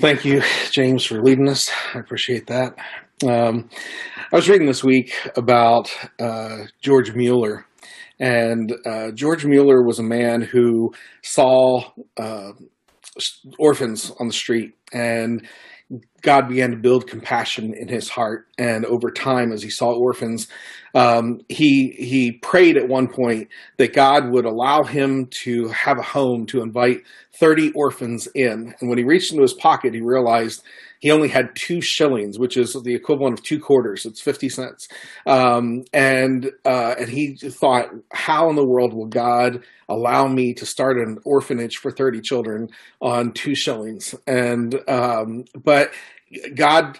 Thank you, James, for leading us. I appreciate that. Um, I was reading this week about uh, George Mueller, and uh, George Mueller was a man who saw uh, orphans on the street, and God began to build compassion in his heart. And over time, as he saw orphans, um, he he prayed at one point that God would allow him to have a home to invite 30 orphans in. And when he reached into his pocket, he realized he only had two shillings, which is the equivalent of two quarters. It's 50 cents. Um, and, uh, and he thought, how in the world will God allow me to start an orphanage for 30 children on two shillings? And, um, but God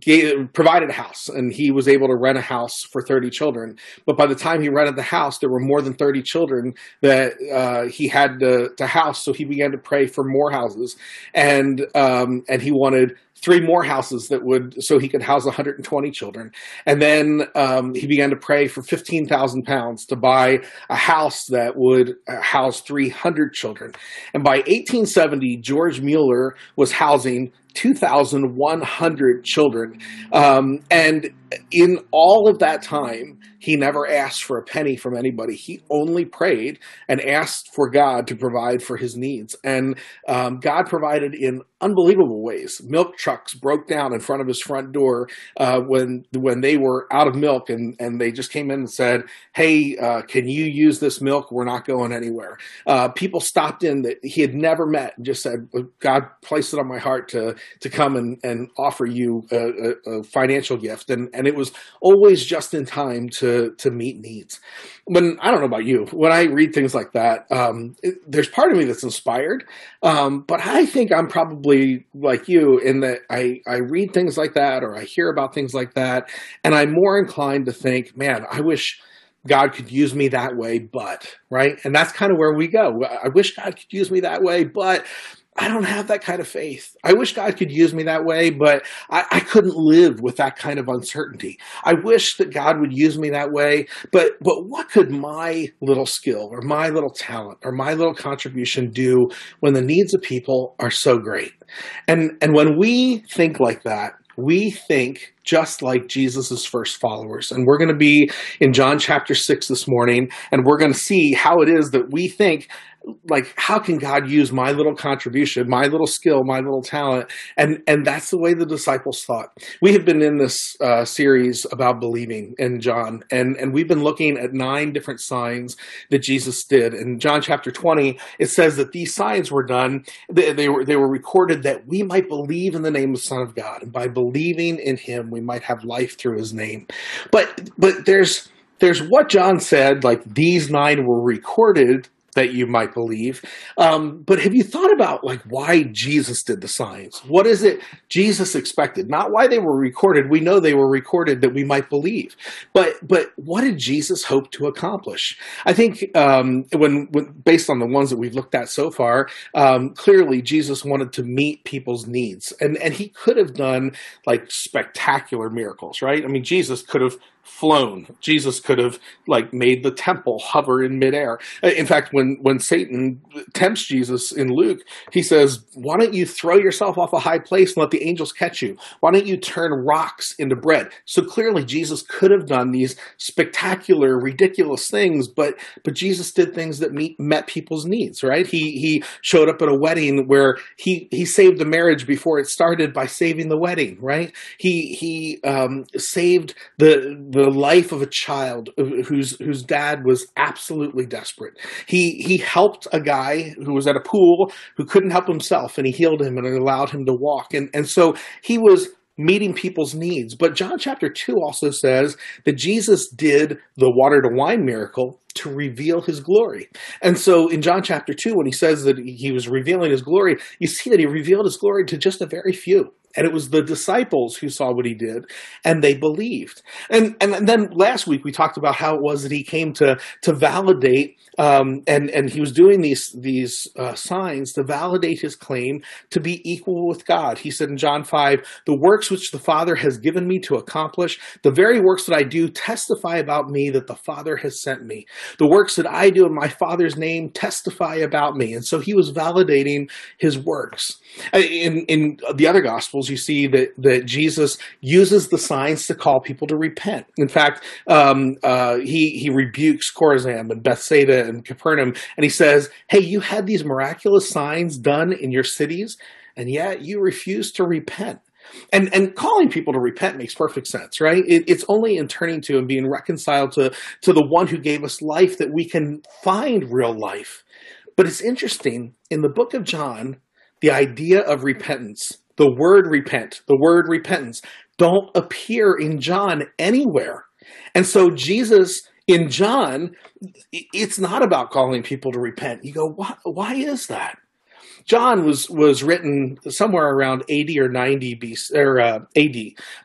gave, provided a house and he was able to rent a house for 30 children. But by the time he rented the house, there were more than 30 children that uh, he had to, to, house. So he began to pray for more houses. And, um, and he wanted three more houses that would so he could house 120 children and then um, he began to pray for 15000 pounds to buy a house that would uh, house 300 children and by 1870 george mueller was housing 2,100 children. Um, and in all of that time, he never asked for a penny from anybody. He only prayed and asked for God to provide for his needs. And um, God provided in unbelievable ways. Milk trucks broke down in front of his front door uh, when when they were out of milk, and and they just came in and said, "Hey, uh, can you use this milk? We're not going anywhere." Uh, people stopped in that he had never met and just said, "God placed it on my heart to to come and, and offer you a, a, a financial gift," and and it was always just in time to to meet needs. When I don't know about you, when I read things like that, um, it, there's part of me that's inspired, um, but I think I'm probably like you in that I I read things like that or I hear about things like that, and I'm more inclined to think, man, I wish. God could use me that way, but, right? And that's kind of where we go. I wish God could use me that way, but I don't have that kind of faith. I wish God could use me that way, but I, I, couldn't live with that kind of uncertainty. I wish that God would use me that way, but but what could my little skill or my little talent or my little contribution do when the needs of people are so great? And and when we think like that, we think just like Jesus' first followers. And we're going to be in John chapter 6 this morning, and we're going to see how it is that we think like how can god use my little contribution my little skill my little talent? And and that's the way the disciples thought. We have been in this uh, series about believing in john and and we've been looking at nine different signs that jesus did. In john chapter 20 it says that these signs were done they, they were they were recorded that we might believe in the name of the son of god and by believing in him we might have life through his name. But but there's there's what John said, like these nine were recorded that you might believe. Um, but have you thought about like why Jesus did the signs? What is it Jesus expected? Not why they were recorded. We know they were recorded that we might believe, but but what did Jesus hope to accomplish? I think um, when, when, based on the ones that we've looked at so far, um, clearly Jesus wanted to meet people's needs, and and he could have done like spectacular miracles, right? I mean, Jesus could have flown. Jesus could have like made the temple hover in midair. Uh, in fact, when when Satan tempts Jesus in Luke, he says, "Why don't you throw yourself off a high place and let the angels catch you? Why don't you turn rocks into bread?" So clearly, Jesus could have done these spectacular, ridiculous things, but but Jesus did things that meet, met people's needs. Right? He he showed up at a wedding where he he saved the marriage before it started by saving the wedding. Right? He he um, saved the the life of a child whose whose dad was absolutely desperate. He he helped a guy who was at a pool who couldn't help himself, and he healed him and allowed him to walk. And and so he was meeting people's needs. But John chapter 2 also says that Jesus did the water to wine miracle to reveal his glory. And so in John chapter 2, when he says that he was revealing his glory, you see that he revealed his glory to just a very few. And it was the disciples who saw what he did and they believed. And, and then last week we talked about how it was that he came to, to validate um, and and he was doing these these uh, signs to validate his claim to be equal with God. He said in John five, "The works which the Father has given me to accomplish, the very works that I do, testify about me that the Father has sent me." The works that I do in my Father's name testify about me. And so he was validating his works. Uh, in, in the other Gospels, you see that, that Jesus uses the signs to call people to repent. In fact, um, uh, he, he rebukes Chorazin and Bethsaida and Capernaum, and he says, Hey, you had these miraculous signs done in your cities, and yet you refuse to repent. And and calling people to repent makes perfect sense, right? It, it's only in turning to and being reconciled to to the one who gave us life that we can find real life. But it's interesting in the book of John, the idea of repentance, the word repent, the word repentance, don't appear in John anywhere. And so Jesus in John, it's not about calling people to repent. You go, why, why is that? John was was written somewhere around 80 or 90 BC, or uh, AD,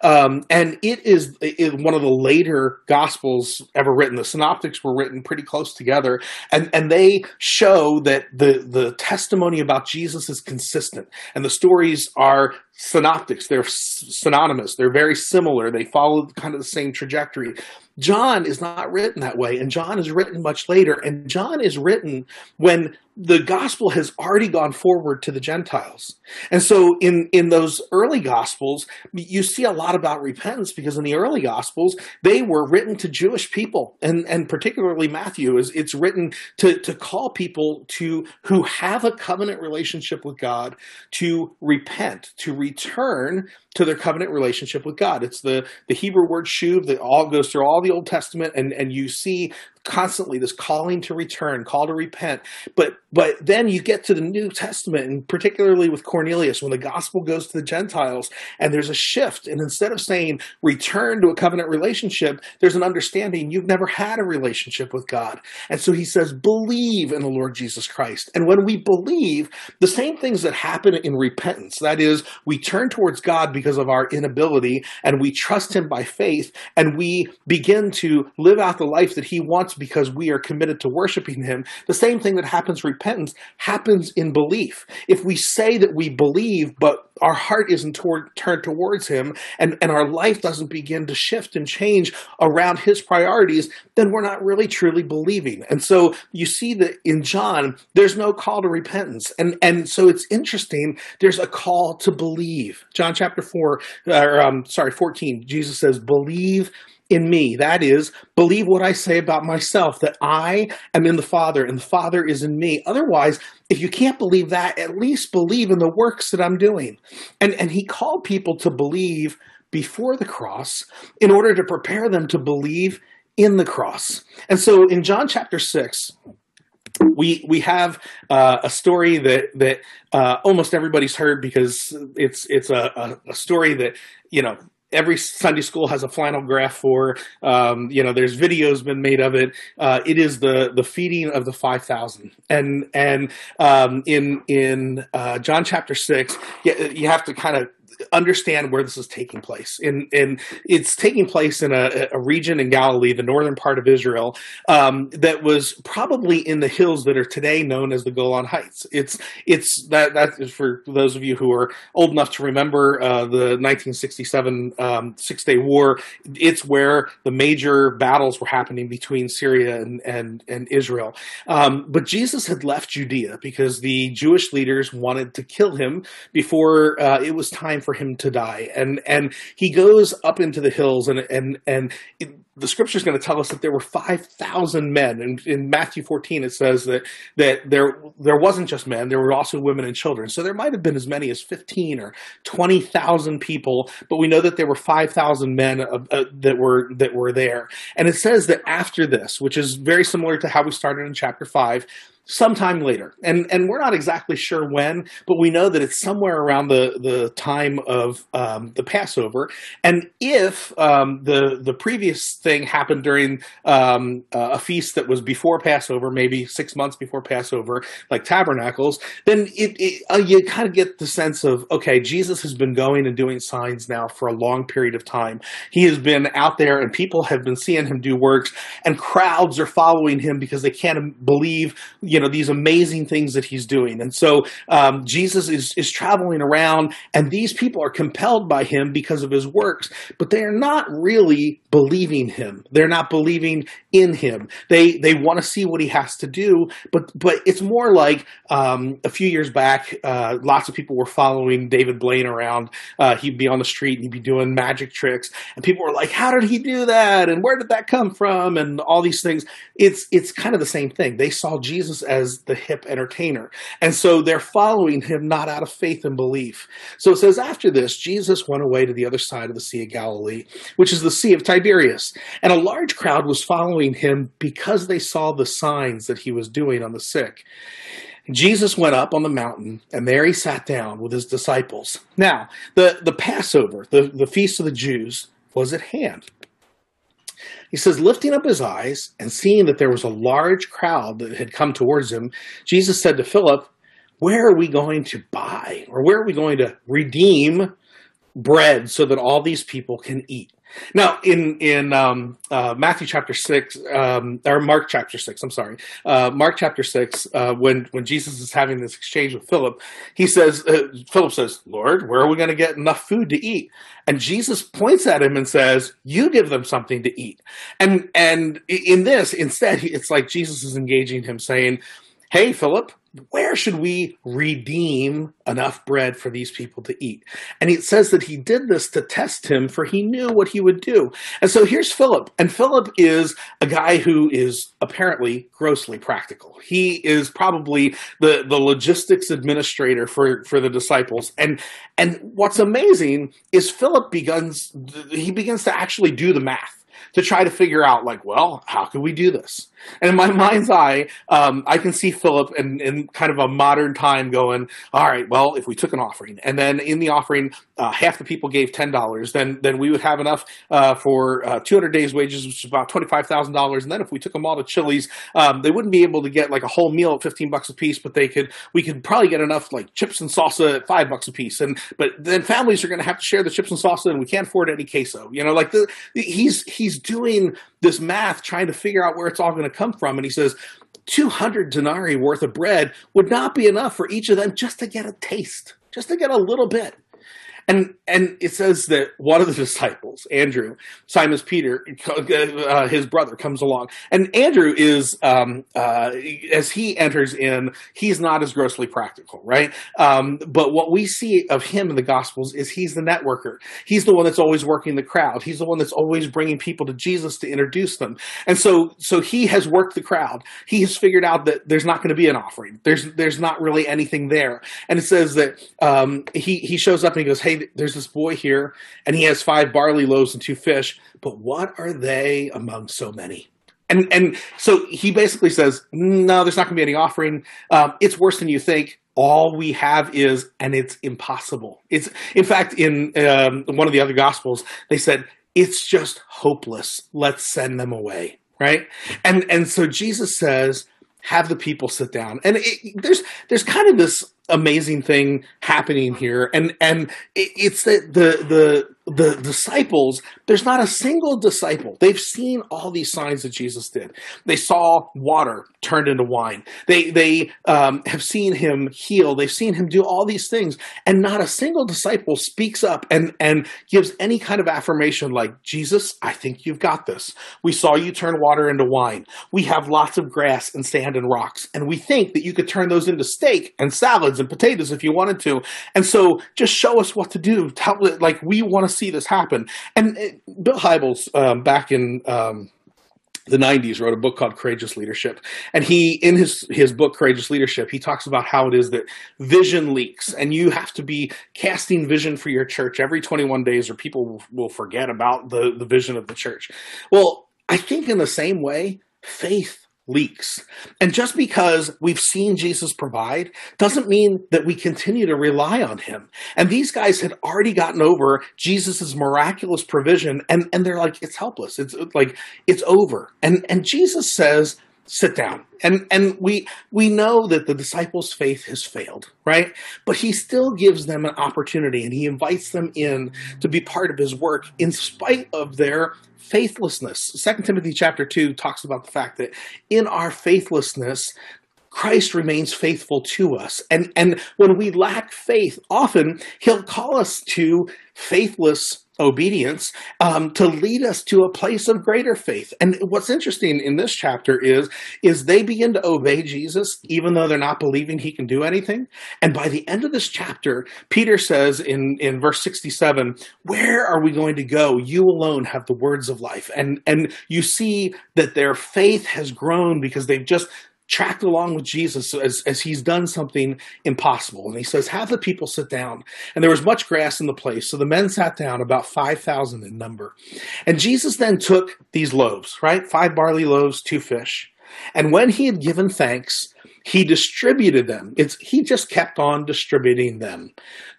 um, and it is it, one of the later gospels ever written. The synoptics were written pretty close together, and and they show that the the testimony about Jesus is consistent, and the stories are synoptics. They're synonymous. They're very similar. They follow kind of the same trajectory. John is not written that way, and John is written much later. And John is written when the gospel has already gone forward to the Gentiles. And so in, in those early gospels, you see a lot about repentance because in the early gospels, they were written to Jewish people. And, and particularly Matthew is it's written to, to call people to who have a covenant relationship with God to repent, to return to their covenant relationship with God. It's the, the Hebrew word shuv that all goes through all the Old Testament, and, and you see constantly this calling to return, call to repent. But but then you get to the New Testament, and particularly with Cornelius, when the gospel goes to the Gentiles, and there's a shift, and instead of saying return to a covenant relationship, there's an understanding you've never had a relationship with God. And so he says, believe in the Lord Jesus Christ. And when we believe, the same things that happen in repentance, that is, we turn towards God because of our inability, and we trust him by faith, and we begin to live out the life that he wants because we are committed to worshiping him. The same thing that happens repentance happens in belief. If we say that we believe, but our heart isn't toward, turned towards him and, and our life doesn't begin to shift and change around his priorities, then we're not really truly believing. And so you see that in John, there's no call to repentance. And, and so it's interesting. There's a call to believe. John chapter 4, or um, sorry, 14, Jesus says, believe in me. That is, believe what I say about myself, that I am in the Father and the Father is in me. Otherwise, if you can't believe that, at least believe in the works that I'm doing. And, and he called people to believe before the cross in order to prepare them to believe in the cross. And so in John chapter 6, we we have uh, a story that that uh, almost everybody's heard because it's it's a, a, a story that you know every Sunday school has a flannel graph for. Um, you know, there's videos been made of it. Uh, it is the the feeding of the five thousand, and and um, in in uh, John chapter six, you, you have to kind of understand where this is taking place. And, and it's taking place in a, a, region in Galilee, the northern part of Israel, um, that was probably in the hills that are today known as the Golan Heights. It's it's that that is for those of you who are old enough to remember uh, the 1967 um, Six Day War. It's where the major battles were happening between Syria and and, and Israel. Um, but Jesus had left Judea because the Jewish leaders wanted to kill him before uh, it was time for for him to die. And and he goes up into the hills and and and it, the scripture is going to tell us that there were 5,000 men. And in Matthew 14, it says that, that there, there wasn't just men, there were also women and children. So there might have been as many as 15 or 20,000 people, but we know that there were 5,000 men uh, uh, that were, that were there. And it says that after this, which is very similar to how we started in chapter 5, sometime later. And and we're not exactly sure when, but we know that it's somewhere around the the time of um, the Passover. And if um, the the previous thing happened during um, a feast that was before Passover, maybe six months before Passover, like Tabernacles, then it, it uh, you kind of get the sense of okay, Jesus has been going and doing signs now for a long period of time. He has been out there, and people have been seeing him do works, and crowds are following him because they can't believe you know these amazing things that he's doing. And so um, Jesus is is traveling around, and these people are compelled by him because of his works, but they are not really believing him. They're not believing in him. They they want to see what he has to do, but but it's more like um, a few years back, uh, lots of people were following David Blaine around. Uh, he'd be on the street and he'd be doing magic tricks, and people were like, "How did he do that? And where did that come from?" And all these things. It's it's kind of the same thing. They saw Jesus as the hip entertainer, and so they're following him not out of faith and belief. So it says after this, Jesus went away to the other side of the Sea of Galilee, which is the Sea of Tiberias, and a large crowd was following him because they saw the signs that he was doing on the sick. Jesus went up on the mountain, and there he sat down with his disciples. Now, the, the Passover, the, the feast of the Jews, was at hand. He says, lifting up his eyes and seeing that there was a large crowd that had come towards him, Jesus said to Philip, Where are we going to buy, or where are we going to redeem bread so that all these people can eat? Now, in in um, uh, Matthew chapter six, um, or Mark chapter six, I'm sorry, uh, Mark chapter six, uh, when when Jesus is having this exchange with Philip, he says, uh, Philip says, "Lord, where are we going to get enough food to eat?" And Jesus points at him and says, "You give them something to eat." And and in this, instead, it's like Jesus is engaging him, saying, "Hey, Philip, where should we redeem enough bread for these people to eat? And it says that he did this to test him, for he knew what he would do. And so here's Philip. And Philip is a guy who is apparently grossly practical. He is probably the, the logistics administrator for, for the disciples. And and what's amazing is Philip begins he begins to actually do the math to try to figure out like, well, how could we do this? And in my mind's eye, um, I can see Philip in, in kind of a modern time going, all right, well, if we took an offering and then in the offering, uh, half the people gave $10, then, then we would have enough uh, for uh, 200 days wages, which is about $25,000. And then if we took them all to Chili's, um, they wouldn't be able to get like a whole meal at 15 bucks a piece, but they could, we could probably get enough like chips and salsa at five bucks a piece. And, but then families are going to have to share the chips and salsa and we can't afford any queso, you know, like the, he's, he's doing this math trying to figure out where it's all going to come from. And he says, 200 denarii worth of bread would not be enough for each of them just to get a taste, just to get a little bit. And and it says that one of the disciples, Andrew, Simon's Peter, uh, his brother, comes along, and Andrew is um, uh, as he enters in, he's not as grossly practical, right? Um, but what we see of him in the Gospels is he's the networker. He's the one that's always working the crowd. He's the one that's always bringing people to Jesus to introduce them. And so so he has worked the crowd. He has figured out that there's not going to be an offering. There's there's not really anything there. And it says that um, he he shows up and he goes, "Hey, there's this boy here, and he has five barley loaves and two fish, but what are they among so many? And and so he basically says, no, there's not going to be any offering. Um, it's worse than you think. All we have is, and it's impossible. It's in fact in um, one of the other gospels they said it's just hopeless. Let's send them away, right? And and so Jesus says, have the people sit down. And it, there's there's kind of this amazing thing happening here, and and it, it's that the the the disciples, there's not a single disciple. They've seen all these signs that Jesus did. They saw water turned into wine. They they um, have seen him heal. They've seen him do all these things, and not a single disciple speaks up and and gives any kind of affirmation like Jesus. I think you've got this. We saw you turn water into wine. We have lots of grass and sand and rocks, and we think that you could turn those into steak and salads and potatoes if you wanted to. And so, just show us what to do. Tell like we want to see this happen. And it, Bill Hybels, um, back in um, the 90s wrote a book called courageous leadership and he in his his book courageous leadership he talks about how it is that vision leaks and you have to be casting vision for your church every 21 days or people will, will forget about the the vision of the church well i think in the same way faith leaks. And just because we've seen Jesus provide doesn't mean that we continue to rely on him. And these guys had already gotten over Jesus's miraculous provision and, and they're like, it's helpless. It's like, it's over. And, and Jesus says, sit down. And, and we, we know that the disciples' faith has failed, right? But he still gives them an opportunity and he invites them in to be part of his work in spite of their faithlessness. Second Timothy chapter 2 talks about the fact that in our faithlessness, Christ remains faithful to us. And, and when we lack faith, often he'll call us to faithless obedience um, to lead us to a place of greater faith. And what's interesting in this chapter is is they begin to obey Jesus even though they're not believing he can do anything. And by the end of this chapter, Peter says in in verse 67, "Where are we going to go? You alone have the words of life." And and you see that their faith has grown because they've just tracked along with Jesus as, as he's done something impossible. And he says, Have the people sit down. And there was much grass in the place. So the men sat down, about 5,000 in number. And Jesus then took these loaves, right? Five barley loaves, two fish. And when he had given thanks, he distributed them. It's, he just kept on distributing them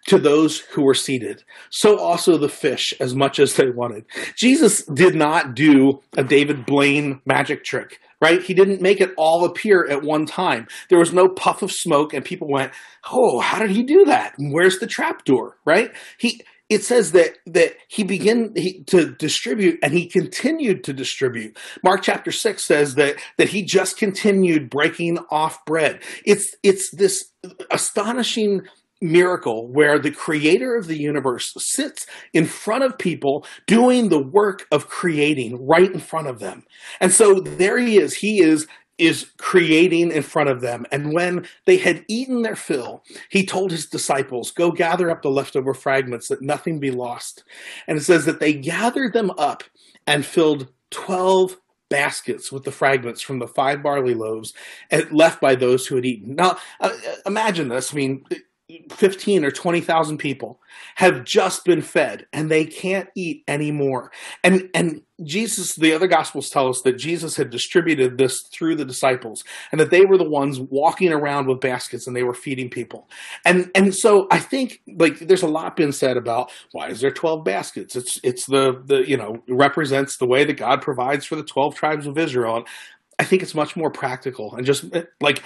to those who were seated. So also the fish, as much as they wanted. Jesus did not do a David Blaine magic trick right? He didn't make it all appear at one time. There was no puff of smoke, and people went, "Oh, how did he do that? where's the trap door?" Right? He it says that that he began he, to distribute and he continued to distribute. Mark chapter six says that that he just continued breaking off bread. It's it's this astonishing miracle where the creator of the universe sits in front of people doing the work of creating right in front of them. And so there he is. He is is creating in front of them. And when they had eaten their fill, he told his disciples, Go gather up the leftover fragments that nothing be lost. And it says that they gathered them up and filled 12 baskets with the fragments from the five barley loaves left by those who had eaten. Now, uh, imagine this. I mean, 15 or 20,000 people have just been fed and they can't eat anymore. And and Jesus the other gospels tell us that Jesus had distributed this through the disciples and that they were the ones walking around with baskets and they were feeding people. And and so I think like there's a lot been said about why is there 12 baskets? It's it's the the you know represents the way that God provides for the 12 tribes of Israel. And I think it's much more practical and just like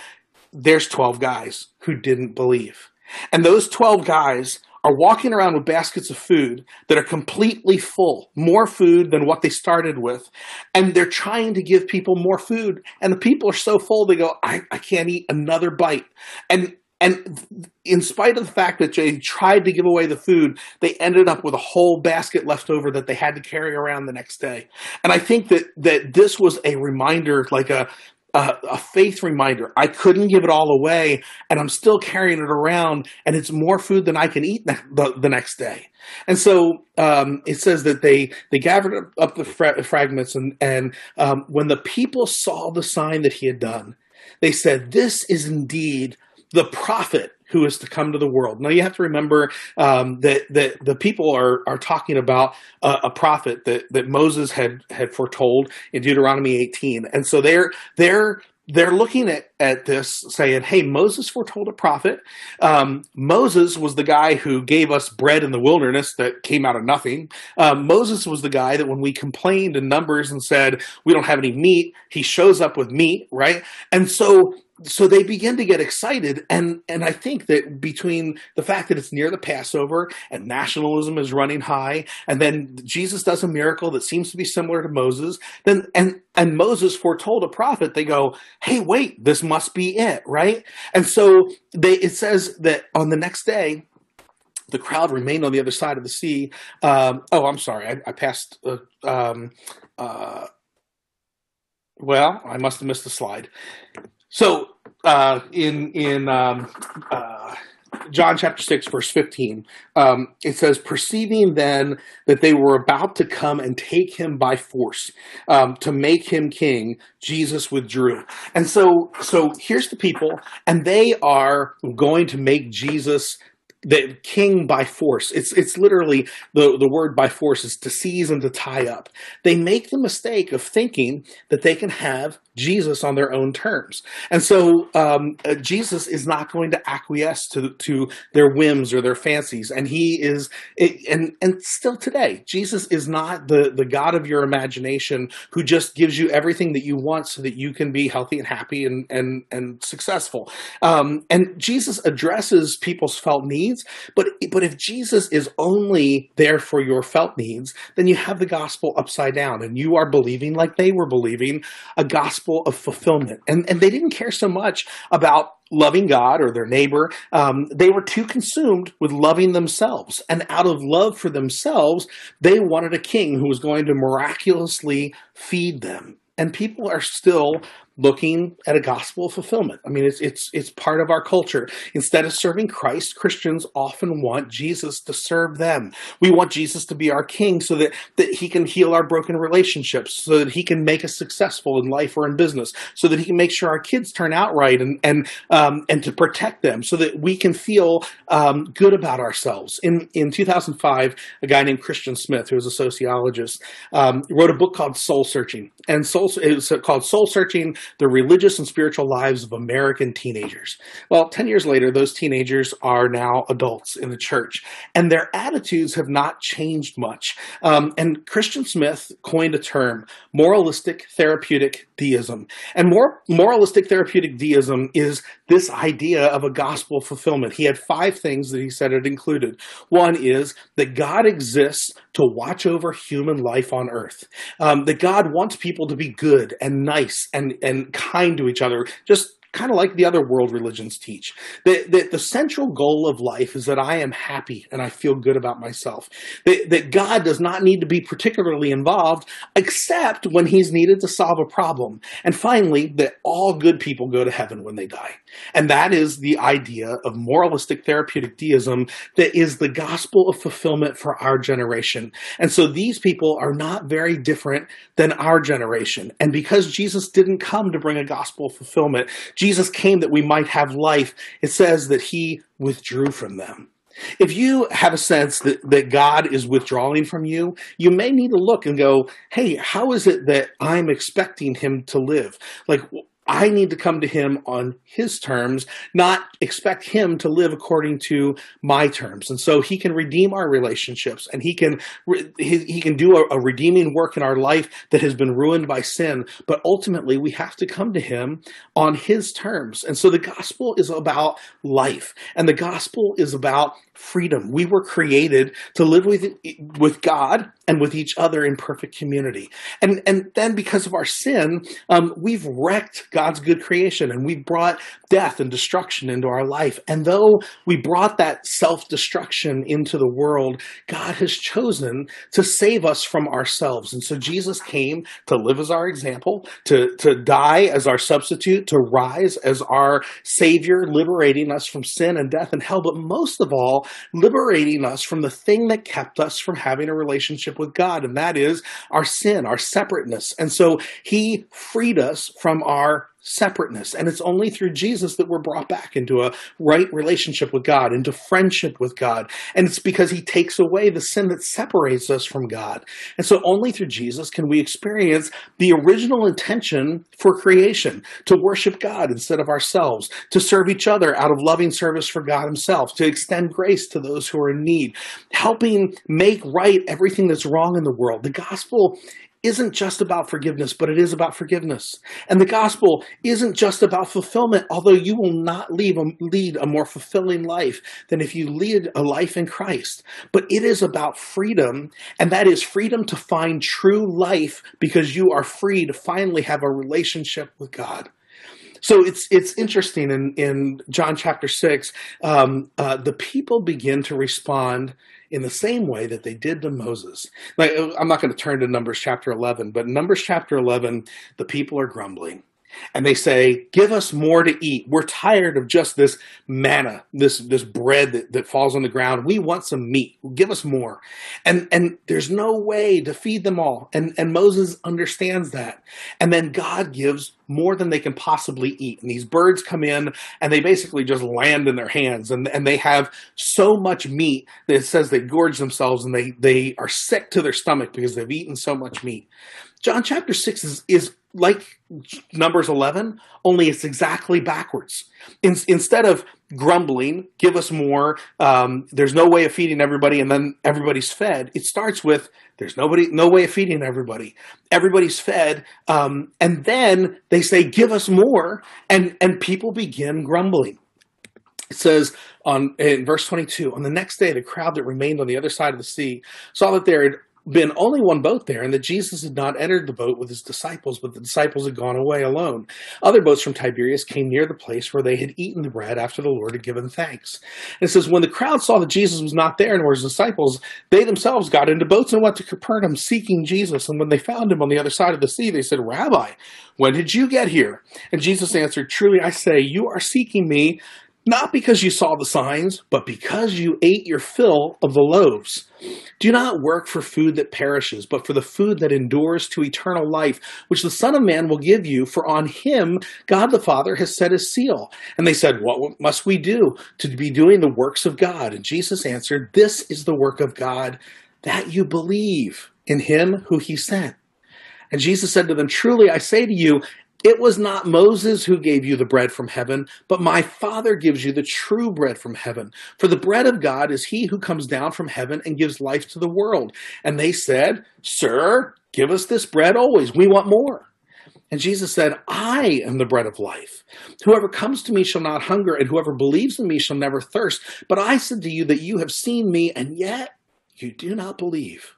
there's 12 guys who didn't believe and those 12 guys are walking around with baskets of food that are completely full, more food than what they started with. And they're trying to give people more food. And the people are so full, they go, I, I can't eat another bite. And and in spite of the fact that they tried to give away the food, they ended up with a whole basket left over that they had to carry around the next day. And I think that that this was a reminder, like a a, a, faith reminder. I couldn't give it all away, and I'm still carrying it around, and it's more food than I can eat the, the next day. And so um, it says that they they gathered up the fra- fragments, and and um, when the people saw the sign that he had done, they said, "This is indeed the prophet who is to come to the world. Now you have to remember um, that that the people are are talking about a, a, prophet that that Moses had had foretold in Deuteronomy 18, and so they're they're they're looking at, at this saying, hey, Moses foretold a prophet. Um, Moses was the guy who gave us bread in the wilderness that came out of nothing. Um, Moses was the guy that when we complained in Numbers and said, we don't have any meat, he shows up with meat, right? And so so they begin to get excited and and i think that between the fact that it's near the passover and nationalism is running high and then jesus does a miracle that seems to be similar to moses then and and moses foretold a prophet they go hey wait this must be it right and so they it says that on the next day the crowd remained on the other side of the sea um, oh i'm sorry i, I passed uh, um, uh, well, I must have missed a slide. So uh, in in um, uh, John chapter six verse fifteen, um, it says, "Perceiving then that they were about to come and take him by force um, to make him king, Jesus withdrew." And so, so here's the people, and they are going to make Jesus the king by force. It's it's literally the the word by force is to seize and to tie up. They make the mistake of thinking that they can have Jesus on their own terms, and so um, uh, Jesus is not going to acquiesce to to their whims or their fancies, and he is and and still today Jesus is not the the God of your imagination who just gives you everything that you want so that you can be healthy and happy and and and successful. Um, and Jesus addresses people's felt needs needs. But but if Jesus is only there for your felt needs, then you have the gospel upside down, and you are believing like they were believing a gospel of fulfillment. And and they didn't care so much about loving God or their neighbor. Um, they were too consumed with loving themselves. And out of love for themselves, they wanted a king who was going to miraculously feed them. And people are still looking at a gospel fulfillment. I mean, it's it's it's part of our culture. Instead of serving Christ, Christians often want Jesus to serve them. We want Jesus to be our king so that that he can heal our broken relationships, so that he can make us successful in life or in business, so that he can make sure our kids turn out right and and um, and to protect them, so that we can feel um, good about ourselves. In in 2005, a guy named Christian Smith, who was a sociologist, um, wrote a book called Soul Searching, and soul it was called Soul Searching the religious and spiritual lives of American teenagers. Well, 10 years later, those teenagers are now adults in the church, and their attitudes have not changed much. Um, and Christian Smith coined a term, moralistic therapeutic deism. And more moralistic therapeutic deism is this idea of a gospel fulfillment. He had five things that he said it included. One is that God exists to watch over human life on earth. Um, that God wants people to be good and nice and, and kind to each other, just kind of like the other world religions teach. That, that the central goal of life is that I am happy and I feel good about myself. That, that God does not need to be particularly involved except when he's needed to solve a problem. And finally, that all good people go to heaven when they die. And that is the idea of moralistic therapeutic deism that is the gospel of fulfillment for our generation. And so these people are not very different than our generation. And because Jesus didn't come to bring a gospel of fulfillment, Jesus came that we might have life. It says that he withdrew from them. If you have a sense that, that God is withdrawing from you, you may need to look and go, hey, how is it that I'm expecting him to live? Like, I need to come to him on his terms, not expect him to live according to my terms. And so he can redeem our relationships and he can, he, he can do a, a redeeming work in our life that has been ruined by sin. But ultimately we have to come to him on his terms. And so the gospel is about life and the gospel is about freedom. We were created to live with, with God and with each other in perfect community. And, and then because of our sin, um, we've wrecked God's good creation and we've brought death and destruction into our life. And though we brought that self destruction into the world, God has chosen to save us from ourselves. And so Jesus came to live as our example, to, to die as our substitute, to rise as our savior, liberating us from sin and death and hell. But most of all, liberating us from the thing that kept us from having a relationship with God, and that is our sin, our separateness. And so he freed us from our separateness. And it's only through Jesus that we're brought back into a right relationship with God, into friendship with God. And it's because he takes away the sin that separates us from God. And so only through Jesus can we experience the original intention for creation to worship God instead of ourselves, to serve each other out of loving service for God himself, to extend grace to those who are in need, helping make right everything that's wrong in the world. The gospel isn't just about forgiveness, but it is about forgiveness. And the gospel isn't just about fulfillment, although you will not leave a, lead a more fulfilling life than if you lead a life in Christ. But it is about freedom, and that is freedom to find true life because you are free to finally have a relationship with God. So it's it's interesting in in John chapter six, um, uh, the people begin to respond in the same way that they did to Moses. Like, I'm not going to turn to Numbers chapter 11, but Numbers chapter 11, the people are grumbling and they say, Give us more to eat. We're tired of just this manna, this, this bread that, that falls on the ground. We want some meat. Give us more. And, and there's no way to feed them all. And, and Moses understands that. And then God gives more than they can possibly eat. And these birds come in and they basically just land in their hands. And, and they have so much meat that it says they gorge themselves and they, they are sick to their stomach because they've eaten so much meat. John chapter 6 is, is like Numbers 11, only it's exactly backwards. In, instead of grumbling, give us more, um, there's no way of feeding everybody, and then everybody's fed, it starts with there's nobody, no way of feeding everybody. Everybody's fed, um, and then they say, give us more, and, and people begin grumbling. it says on in verse 22 on the next day the crowd that remained on the other side of the sea saw that there had been only one boat there, and that Jesus had not entered the boat with his disciples, but the disciples had gone away alone. Other boats from Tiberias came near the place where they had eaten the bread after the Lord had given thanks. And it says, When the crowd saw that Jesus was not there and were his disciples, they themselves got into boats and went to Capernaum seeking Jesus. And when they found him on the other side of the sea, they said, Rabbi, when did you get here? And Jesus answered, Truly I say, you are seeking me not because you saw the signs, but because you ate your fill of the loaves. Do not work for food that perishes, but for the food that endures to eternal life, which the Son of Man will give you, for on him God the Father has set his seal. And they said, What must we do to be doing the works of God? And Jesus answered, This is the work of God, that you believe in him who he sent. And Jesus said to them, Truly I say to you, it was not Moses who gave you the bread from heaven, but my Father gives you the true bread from heaven. For the bread of God is he who comes down from heaven and gives life to the world. And they said, Sir, give us this bread always. We want more. And Jesus said, I am the bread of life. Whoever comes to me shall not hunger, and whoever believes in me shall never thirst. But I said to you that you have seen me, and yet you do not believe.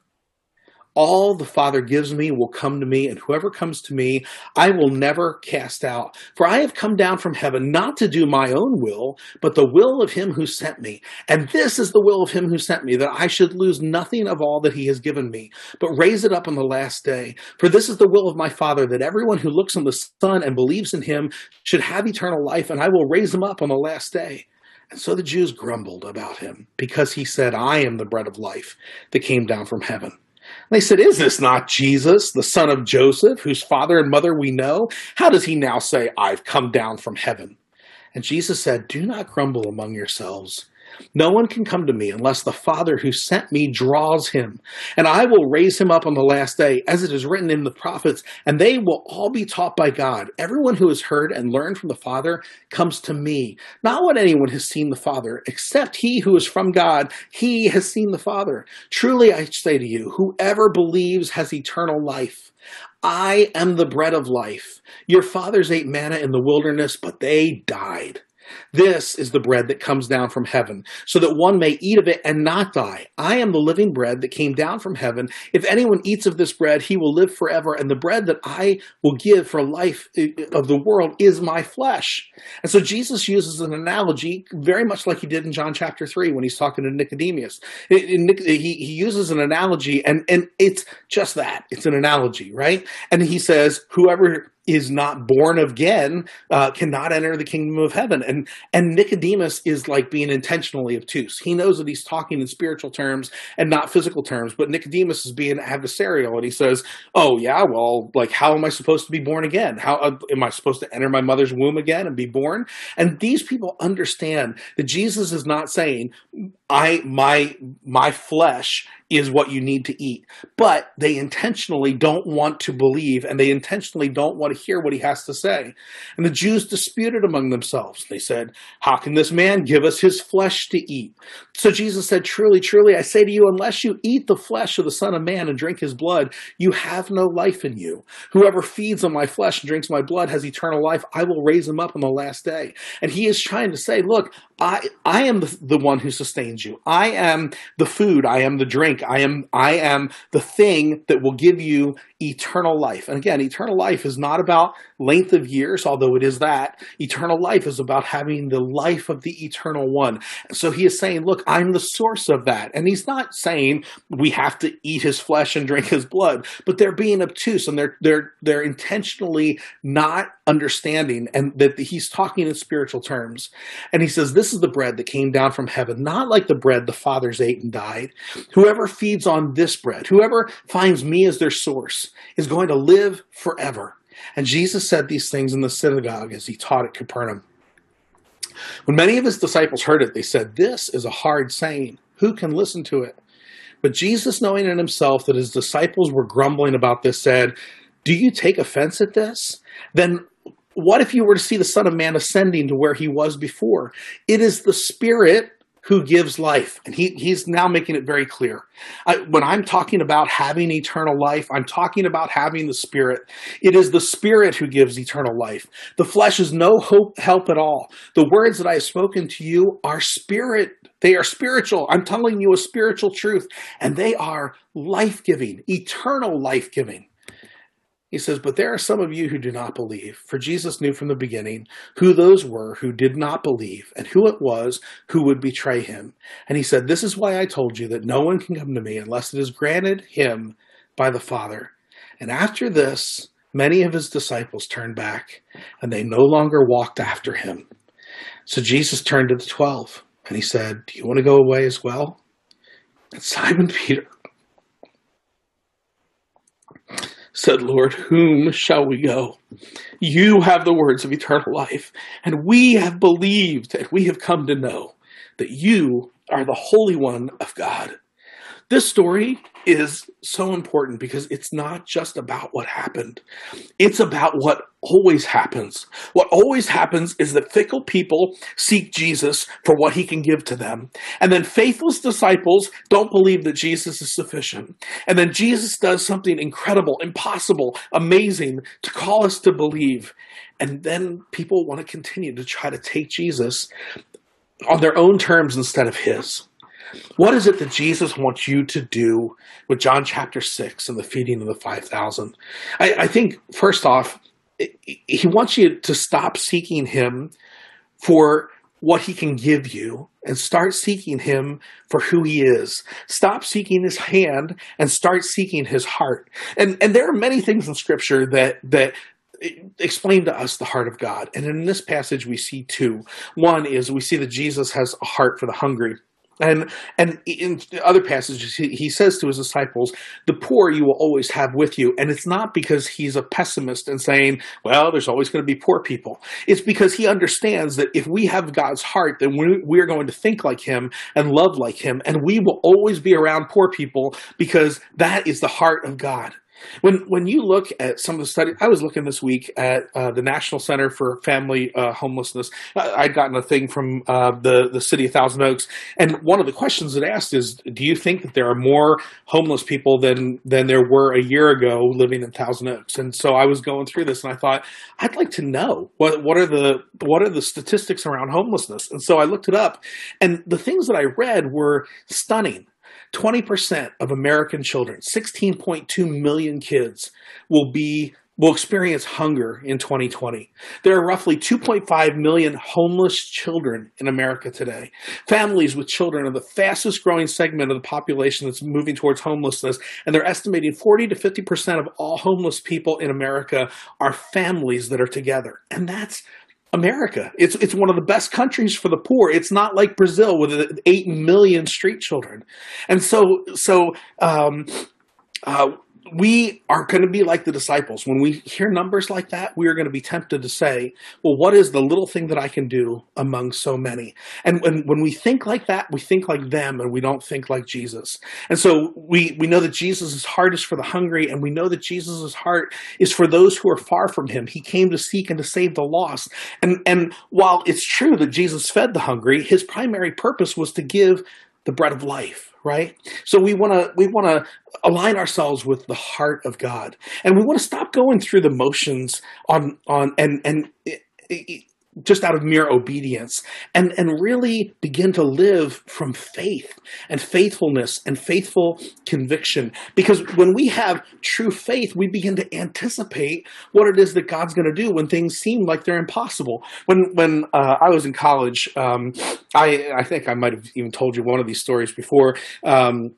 All the Father gives me will come to me, and whoever comes to me, I will never cast out. For I have come down from heaven not to do my own will, but the will of him who sent me. And this is the will of him who sent me, that I should lose nothing of all that he has given me, but raise it up on the last day. For this is the will of my Father, that everyone who looks on the Son and believes in him should have eternal life, and I will raise him up on the last day. And so the Jews grumbled about him, because he said, I am the bread of life that came down from heaven. They said, Is this not Jesus, the son of Joseph, whose father and mother we know? How does he now say, I've come down from heaven? And Jesus said, Do not grumble among yourselves. No one can come to me unless the Father who sent me draws him. And I will raise him up on the last day, as it is written in the prophets, and they will all be taught by God. Everyone who has heard and learned from the Father comes to me. Not what anyone has seen the Father, except he who is from God. He has seen the Father. Truly I say to you, whoever believes has eternal life. I am the bread of life. Your fathers ate manna in the wilderness, but they died. This is the bread that comes down from heaven, so that one may eat of it and not die. I am the living bread that came down from heaven. If anyone eats of this bread, he will live forever. And the bread that I will give for life eh, eh of the world is my flesh. And so Jesus uses an analogy very much like he did in John chapter 3 when he's talking to Nicodemus. Eh, eh, he, he uses an analogy, and, and it's just that it's an analogy, right? And he says, Whoever is not born again uh, cannot enter the kingdom of heaven. And and Nicodemus is like being intentionally obtuse. He knows that he's talking in spiritual terms and not physical terms. But Nicodemus is being adversarial, and he says, "Oh yeah, well, like how am I supposed to be born again? How uh, am I supposed to enter my mother's womb again and be born?" And these people understand that Jesus is not saying, "I my my flesh is what you need to eat. But they intentionally don't want to believe and they intentionally don't want to hear what he has to say. And the Jews disputed among themselves. They said, How can this man give us his flesh to eat? So Jesus said, Truly, truly, I say to you, unless you eat the flesh of the Son of Man and drink his blood, you have no life in you. Whoever feeds on my flesh and drinks my blood has eternal life. I will raise him up on the last day. And he is trying to say, Look, I, I am the, the one who sustains you. I am the food. I am the drink. I am, I am the thing that will give you eternal life. And again, eternal life is not about length of years, although it is that. Eternal life is about having the life of the eternal one. So he is saying, look, I'm the source of that. And he's not saying we have to eat his flesh and drink his blood, but they're being obtuse and they're, they're, they're intentionally not understanding and that he's talking in spiritual terms. And he says, this is the bread that came down from heaven, not like the bread the fathers ate and died. Whoever feeds on this bread, whoever finds me as their source, is going to live forever. And Jesus said these things in the synagogue as he taught at Capernaum. When many of his disciples heard it, they said, This is a hard saying. Who can listen to it? But Jesus, knowing in himself that his disciples were grumbling about this, said, Do you take offense at this? Then what if you were to see the Son of Man ascending to where he was before? It is the Spirit who gives life. And he, he's now making it very clear. I, when I'm talking about having eternal life, I'm talking about having the Spirit. It is the Spirit who gives eternal life. The flesh is no hope, help at all. The words that I have spoken to you are spirit. They are spiritual. I'm telling you a spiritual truth, and they are life giving, eternal life giving. He says, But there are some of you who do not believe, for Jesus knew from the beginning who those were who did not believe and who it was who would betray him. And he said, This is why I told you that no one can come to me unless it is granted him by the Father. And after this, many of his disciples turned back, and they no longer walked after him. So Jesus turned to the twelve, and he said, Do you want to go away as well? And Simon Peter said, Lord, whom shall we go? You have the words of eternal life, and we have believed and we have come to know that you are the Holy One of God. This story is so important because it's not just about what happened. It's about what always happens. What always happens is that fickle people seek Jesus for what he can give to them. And then faithless disciples don't believe that Jesus is sufficient. And then Jesus does something incredible, impossible, amazing to call us to believe. And then people want to continue to try to take Jesus on their own terms instead of his. What is it that Jesus wants you to do with John chapter 6 and the feeding of the 5,000? I, I think, first off, he wants you to stop seeking him for what he can give you and start seeking him for who he is. Stop seeking his hand and start seeking his heart. And and there are many things in scripture that that explain to us the heart of God. And in this passage we see two. One is we see that Jesus has a heart for the hungry. And and in other passages, he, says to his disciples, "The poor you will always have with you." And it's not because he's a pessimist and saying, "Well, there's always going to be poor people." It's because he understands that if we have God's heart, then we, we are going to think like Him and love like Him, and we will always be around poor people because that is the heart of God. When when you look at some of the studies, I was looking this week at uh, the National Center for Family uh, Homelessness. I'd gotten a thing from uh, the the city of Thousand Oaks, and one of the questions it asked is, "Do you think that there are more homeless people than than there were a year ago living in Thousand Oaks?" And so I was going through this, and I thought, I'd like to know what what are the what are the statistics around homelessness. And so I looked it up, and the things that I read were stunning. 20% of American children, 16.2 million kids, will be will experience hunger in 2020. There are roughly 2.5 million homeless children in America today. Families with children are the fastest growing segment of the population that's moving towards homelessness, and they're estimating 40 to 50% of all homeless people in America are families that are together. And that's America. It's it's one of the best countries for the poor. It's not like Brazil with eight million street children, and so so um, uh, we are going to be like the disciples. When we hear numbers like that, we are going to be tempted to say, well, what is the little thing that I can do among so many? And when, when we think like that, we think like them and we don't think like Jesus. And so we, we know that Jesus' heart is for the hungry and we know that Jesus' heart is for those who are far from him. He came to seek and to save the lost. And, and while it's true that Jesus fed the hungry, his primary purpose was to give the bread of life right? So we want to we want to align ourselves with the heart of god. And we want to stop going through the motions on on and and just out of mere obedience and and really begin to live from faith and faithfulness and faithful conviction. Because when we have true faith we begin to anticipate what it is that God's going to do when things seem like they're impossible. When when uh, I was in college um, I I think I might have even told you one of these stories before um,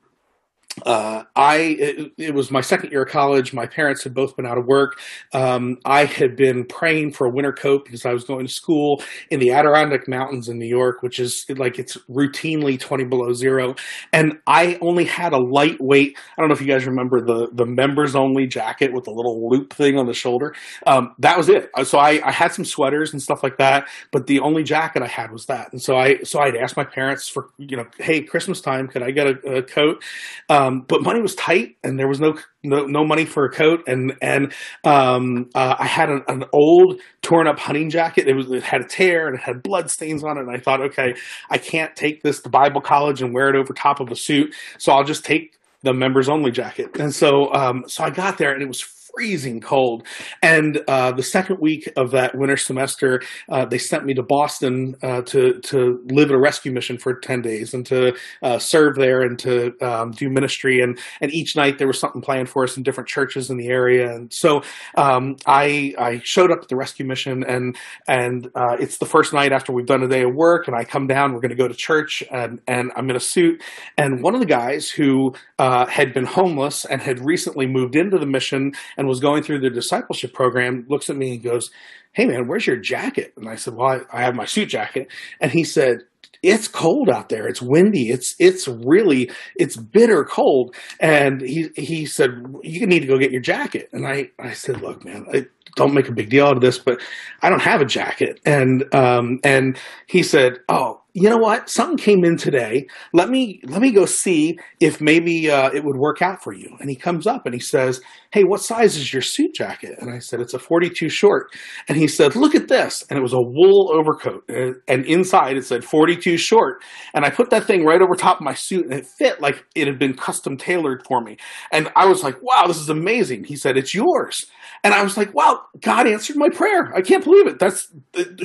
uh, I it, it, was my second year of college. My parents had both been out of work. Um, I had been praying for a winter coat because I was going to school in the Adirondack Mountains in New York, which is like it's routinely twenty below zero. And I only had a lightweight. I don't know if you guys remember the the members only jacket with the little loop thing on the shoulder. Um, that was it. So I, I had some sweaters and stuff like that, but the only jacket I had was that. And so I so I'd asked my parents for you know, hey, Christmas time, could I get a, a coat? Um, Um, but money was tight, and there was no no, no money for a coat, and and um, uh, I had an, an, old torn up hunting jacket. It was it had a tear and it had blood stains on it, and I thought, okay, I can't take this to Bible college and wear it over top of a suit, so I'll just take the members only jacket. And so um, so I got there, and it was freezing cold. And uh, the second week of that winter semester, uh, they sent me to Boston uh, to to live at a rescue mission for ten days and to uh, serve there and to um, do ministry. And and each night there was something planned for us in different churches in the area. And so um, I I showed up at the rescue mission and and uh, it's the first night after we've done a day of work and I come down. We're going to go to church and and I'm in a suit. And one of the guys who uh, had been homeless and had recently moved into the mission and was going through the discipleship program looks at me and goes, Hey man, where's your jacket? And I said, Well, I, I have my suit jacket. And he said, it's cold out there. It's windy. It's it's really it's bitter cold. And he he said you need to go get your jacket. And I I said, look, man, I don't make a big deal out of this, but I don't have a jacket. And um and he said, oh, you know what? Something came in today. Let me let me go see if maybe uh, it would work out for you. And he comes up and he says, "Hey, what size is your suit jacket?" And I said, "It's a 42 short." And he said, "Look at this." And it was a wool overcoat, and inside it said 42 short. And I put that thing right over top of my suit, and it fit like it had been custom tailored for me. And I was like, "Wow, this is amazing." He said, "It's yours." And I was like, "Wow, God answered my prayer. I can't believe it. That's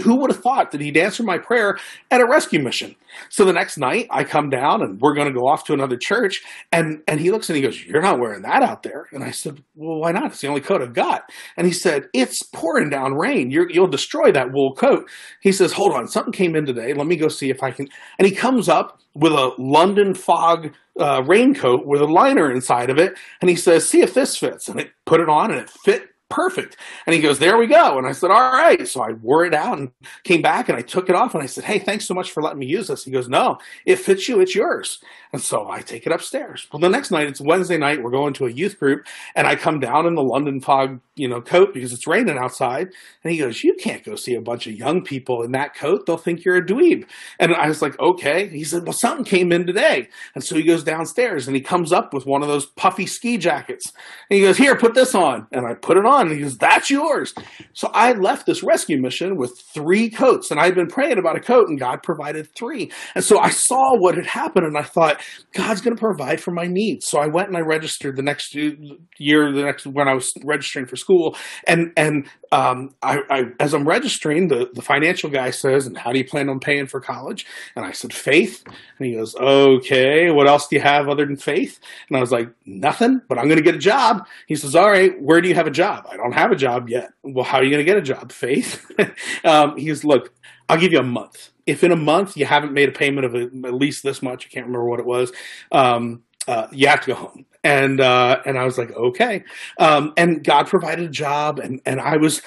who would have thought that He'd answer my prayer at a rescue." Rescue mission. So the next night I come down and we're going to go off to another church. And, and he looks and he goes, You're not wearing that out there. And I said, Well, why not? It's the only coat I've got. And he said, It's pouring down rain. you will destroy that wool coat. He says, Hold on. Something came in today. Let me go see if I can. And he comes up with a London fog uh, raincoat with a liner inside of it. And he says, See if this fits. And I put it on and it fit perfect. And he goes, there we go. And I said, all right. So I wore it out and came back and I took it off and I said, hey, thanks so much for letting me use this. He goes, no, it fits you. It's yours. And so I take it upstairs. Well, the next night, it's Wednesday night. We're going to a youth group and I come down in the London fog, you know, coat because it's raining outside. And he goes, you can't go see a bunch of young people in that coat. They'll think you're a dweeb. And I was like, okay. He said, well, something came in today. And so he goes downstairs and he comes up with one of those puffy ski jackets. And he goes, here, put this on. And I put it on. And he goes, That's yours. So I left this rescue mission with three coats. And I had been praying about a coat, and God provided three. And so I saw what had happened, and I thought, God's going to provide for my needs. So I went and I registered the next year, the next when I was registering for school. And and um, I, I, as I'm registering, the, the financial guy says, And how do you plan on paying for college? And I said, Faith. And he goes, Okay, what else do you have other than faith? And I was like, Nothing, but I'm going to get a job. He says, All right, where do you have a job? I don't have a job yet. Well, how are you going to get a job? Faith. um, he goes, look, I'll give you a month. If in a month you haven't made a payment of at least this much, I can't remember what it was, um, uh, you have to go home. And uh, and I was like, okay. Um, and God provided a job, and and I was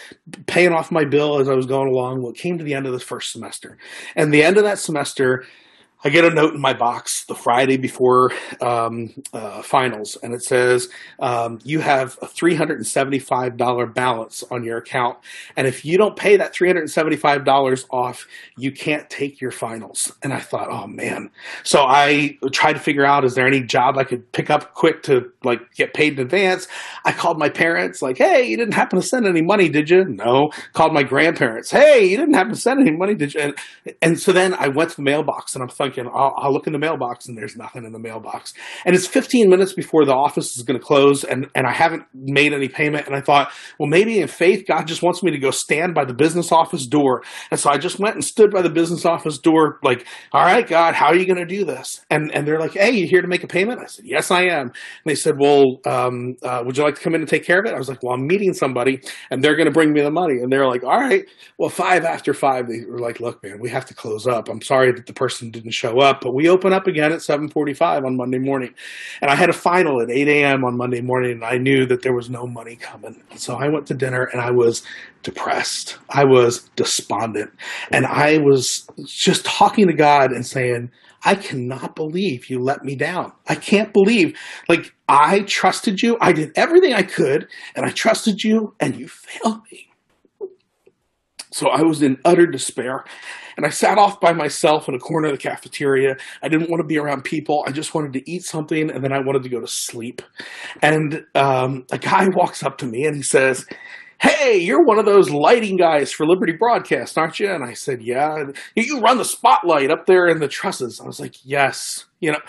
paying off my bill as I was going along. It came to the end of the first semester, and the end of that semester, I get a note in my box the Friday before um, uh, finals, and it says um, you have a three hundred and seventy-five dollar balance on your account, and if you don't pay that three hundred and seventy-five dollars off, you can't take your finals. And I thought, oh man! So I tried to figure out is there any job I could pick up quick to like get paid in advance. I called my parents, like, hey, you didn't happen to send any money, did you? No. Called my grandparents, hey, you didn't happen to send any money, did you? And, and so then I went to the mailbox, and I'm thinking thinking, I'll, I'll, look in the mailbox and there's nothing in the mailbox. And it's 15 minutes before the office is going to close and, and I haven't made any payment. And I thought, well, maybe in faith, God just wants me to go stand by the business office door. And so I just went and stood by the business office door, like, all right, God, how are you going to do this? And, and they're like, hey, you here to make a payment? I said, yes, I am. And they said, well, um, uh, would you like to come in and take care of it? I was like, well, I'm meeting somebody and they're going to bring me the money. And they're like, all right, well, five after five, they were like, look, man, we have to close up. I'm sorry that the person didn't show up, but we open up again at 7:45 on Monday morning. And I had a final at 8 a.m. on Monday morning, and I knew that there was no money coming. So I went to dinner, and I was depressed. I was despondent, and I was just talking to God and saying. I cannot believe you let me down. I can't believe, like, I trusted you. I did everything I could, and I trusted you, and you failed me. So I was in utter despair. And I sat off by myself in a corner of the cafeteria. I didn't want to be around people. I just wanted to eat something and then I wanted to go to sleep. And um, a guy walks up to me and he says, Hey, you're one of those lighting guys for Liberty Broadcast, aren't you? And I said, Yeah. You run the spotlight up there in the trusses. I was like, Yes. You know,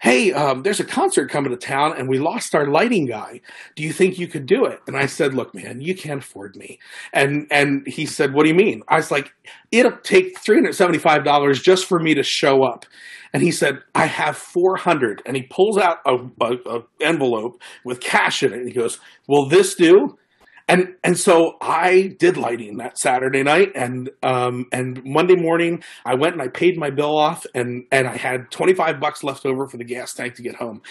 hey, um, there's a concert coming to town and we lost our lighting guy. Do you think you could do it? And I said, look, man, you can't afford me. And, and he said, what do you mean? I was like, it'll take $375 just for me to show up. And he said, I have 400. And he pulls out a, a, a envelope with cash in it. And he goes, will this do? And and so I did lighting that Saturday night, and um, and Monday morning I went and I paid my bill off, and and I had twenty five bucks left over for the gas tank to get home,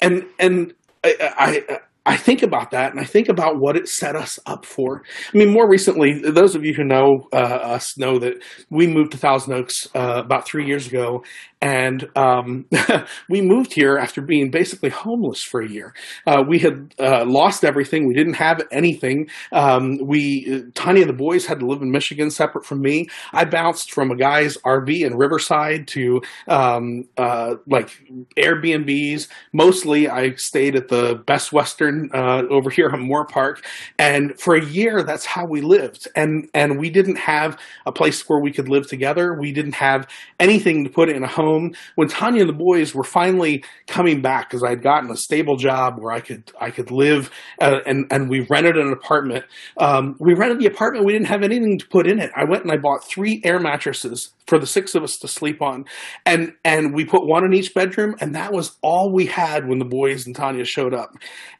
and and I, I I think about that and I think about what it set us up for. I mean, more recently, those of you who know uh, us know that we moved to Thousand Oaks uh, about three years ago, and um, we moved here after being basically homeless for a year. Uh, we had uh, lost everything. We didn't have anything. Um, we Tanya and the boys had to live in Michigan, separate from me. I bounced from a guy's RV in Riverside to um, uh, like Airbnbs. Mostly, I stayed at the Best Western uh, over here on Moorpark, and for a year, that's how we lived. And and we didn't have a place where we could live together. We didn't have anything to put in a home. When Tanya and the boys were finally coming back, because I'd gotten a stable job where I could I could live, uh, and and we rented an apartment. Um, we rented the apartment. We didn't have anything to put in it. I went and I bought three air mattresses for the six of us to sleep on, and and we put one in each bedroom, and that was all we had when the boys and Tanya showed up,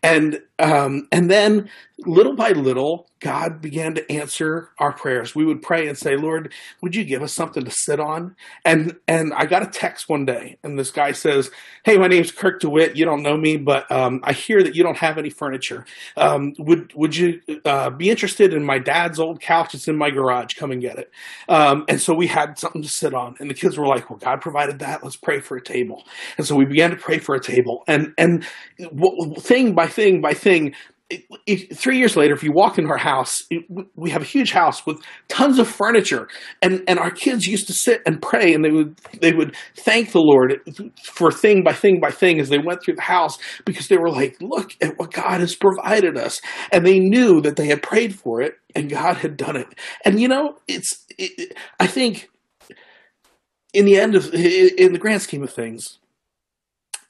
and and um, and then little by little, God began to answer our prayers. We would pray and say, Lord, would you give us something to sit on? And and I got a text one day, and this guy says, Hey, my name's Kirk DeWitt. You don't know me, but um, I hear that you don't have any furniture. Um, would would you uh, be interested in my dad's old couch? It's in my garage. Come and get it. Um, and so we had something to sit on, and the kids were like, Well, God provided that. Let's pray for a table. And so we began to pray for a table, and and thing by thing by thing, three years later, if you walk into our house, it, we have a huge house with tons of furniture, and, and our kids used to sit and pray, and they would they would thank the Lord for thing by thing by thing as they went through the house because they were like, look at what God has provided us, and they knew that they had prayed for it and God had done it. And you know, it's it, I think in the end of in the grand scheme of things,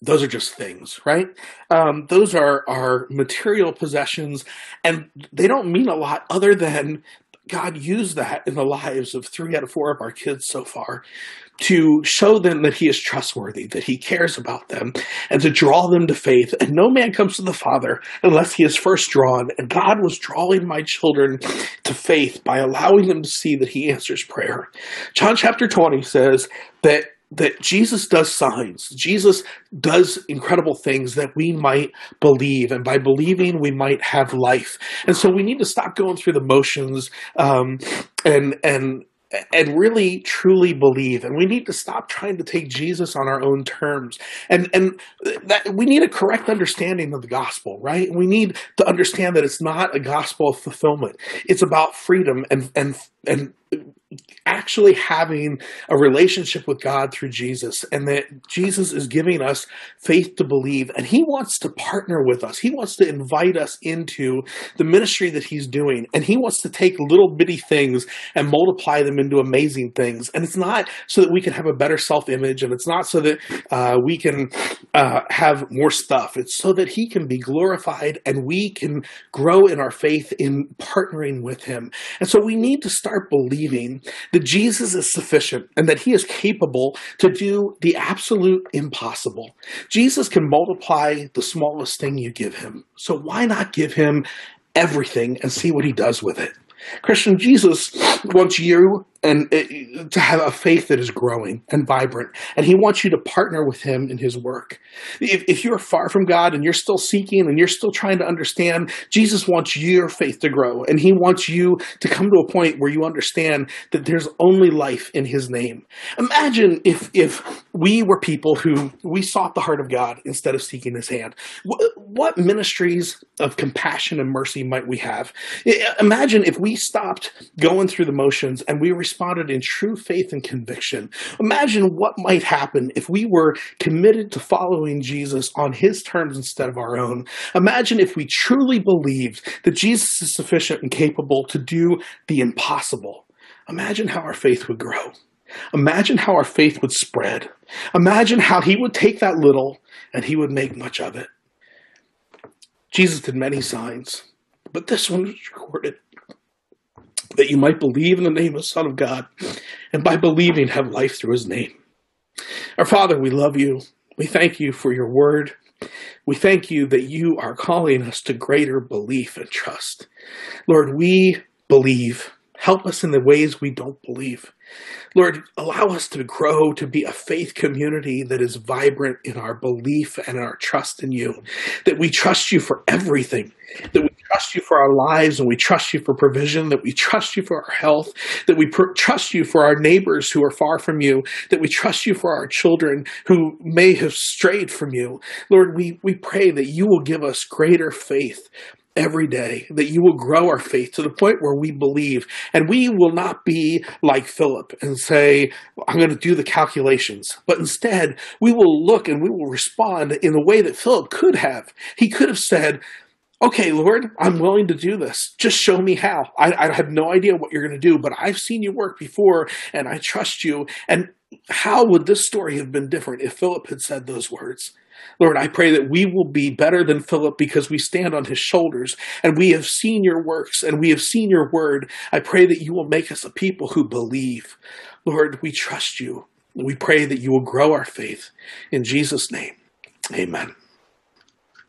those are just things, right? Um, those are our material possessions, and they don't mean a lot other than God used that in the lives of three out of four of our kids so far to show them that He is trustworthy, that He cares about them, and to draw them to faith. And no man comes to the Father unless He is first drawn. And God was drawing my children to faith by allowing them to see that He answers prayer. John chapter 20 says that that Jesus does signs. Jesus does incredible things that we might believe, and by believing, we might have life. And so we need to stop going through the motions um, and and and really truly believe and we need to stop trying to take jesus on our own terms and and that we need a correct understanding of the gospel right we need to understand that it's not a gospel of fulfillment it's about freedom and and and actually having a relationship with God through Jesus and that Jesus is giving us faith to believe and he wants to partner with us. He wants to invite us into the ministry that he's doing and he wants to take little bitty things and multiply them into amazing things. And it's not so that we can have a better self-image and it's not so that uh, we can uh, have more stuff. It's so that he can be glorified and we can grow in our faith in partnering with him. And so we need to start believing that Jesus is sufficient and that he is capable to do the absolute impossible. Jesus can multiply the smallest thing you give him. So why not give him everything and see what he does with it? Christian, Jesus wants you and it, to have a faith that is growing and vibrant. And He wants you to partner with Him in His work. If, if you're far from God and you're still seeking and you're still trying to understand, Jesus wants your faith to grow. And He wants you to come to a point where you understand that there's only life in His name. Imagine if, if we were people who we sought the heart of God instead of seeking His hand. What, ministries of compassion and mercy might we have? Imagine if we stopped going through the motions and we in true faith and conviction. Imagine what might happen if we were committed to following Jesus on his terms instead of our own. Imagine if we truly believed that Jesus is sufficient and capable to do the impossible. Imagine how our faith would grow. Imagine how our faith would spread. Imagine how he would take that little and he would make much of it. Jesus did many signs, but this one was recorded that you might believe in the name of the Son of God, and by believing have life through his name. Our Father, we love you. We thank you for your word. We thank you that you are calling us to greater belief and trust. Lord, we believe. Help us in the ways we don't believe. Lord, allow us to grow to be a faith community that is vibrant in our belief and our trust in you, that we trust you for everything, that we trust you for our lives and we trust you for provision, that we trust you for our health, that we pr- trust you for our neighbors who are far from you, that we trust you for our children who may have strayed from you. Lord, we, we pray that you will give us greater faith every day, that you will grow our faith to the point where we believe. And we will not be like Philip and say, I'm going to do the calculations. But instead, we will look and we will respond in the way that Philip could have. He could have said, okay, Lord, I'm willing to do this. Just show me how. I, I have no idea what you're going to do, but I've seen you work before and I trust you. And how would this story have been different if Philip had said those words? Lord, I pray that we will be better than Philip because we stand on his shoulders and we have seen your works and we have seen your word. I pray that you will make us a people who believe. Lord, we trust you. We pray that you will grow our faith. In Jesus' name, amen.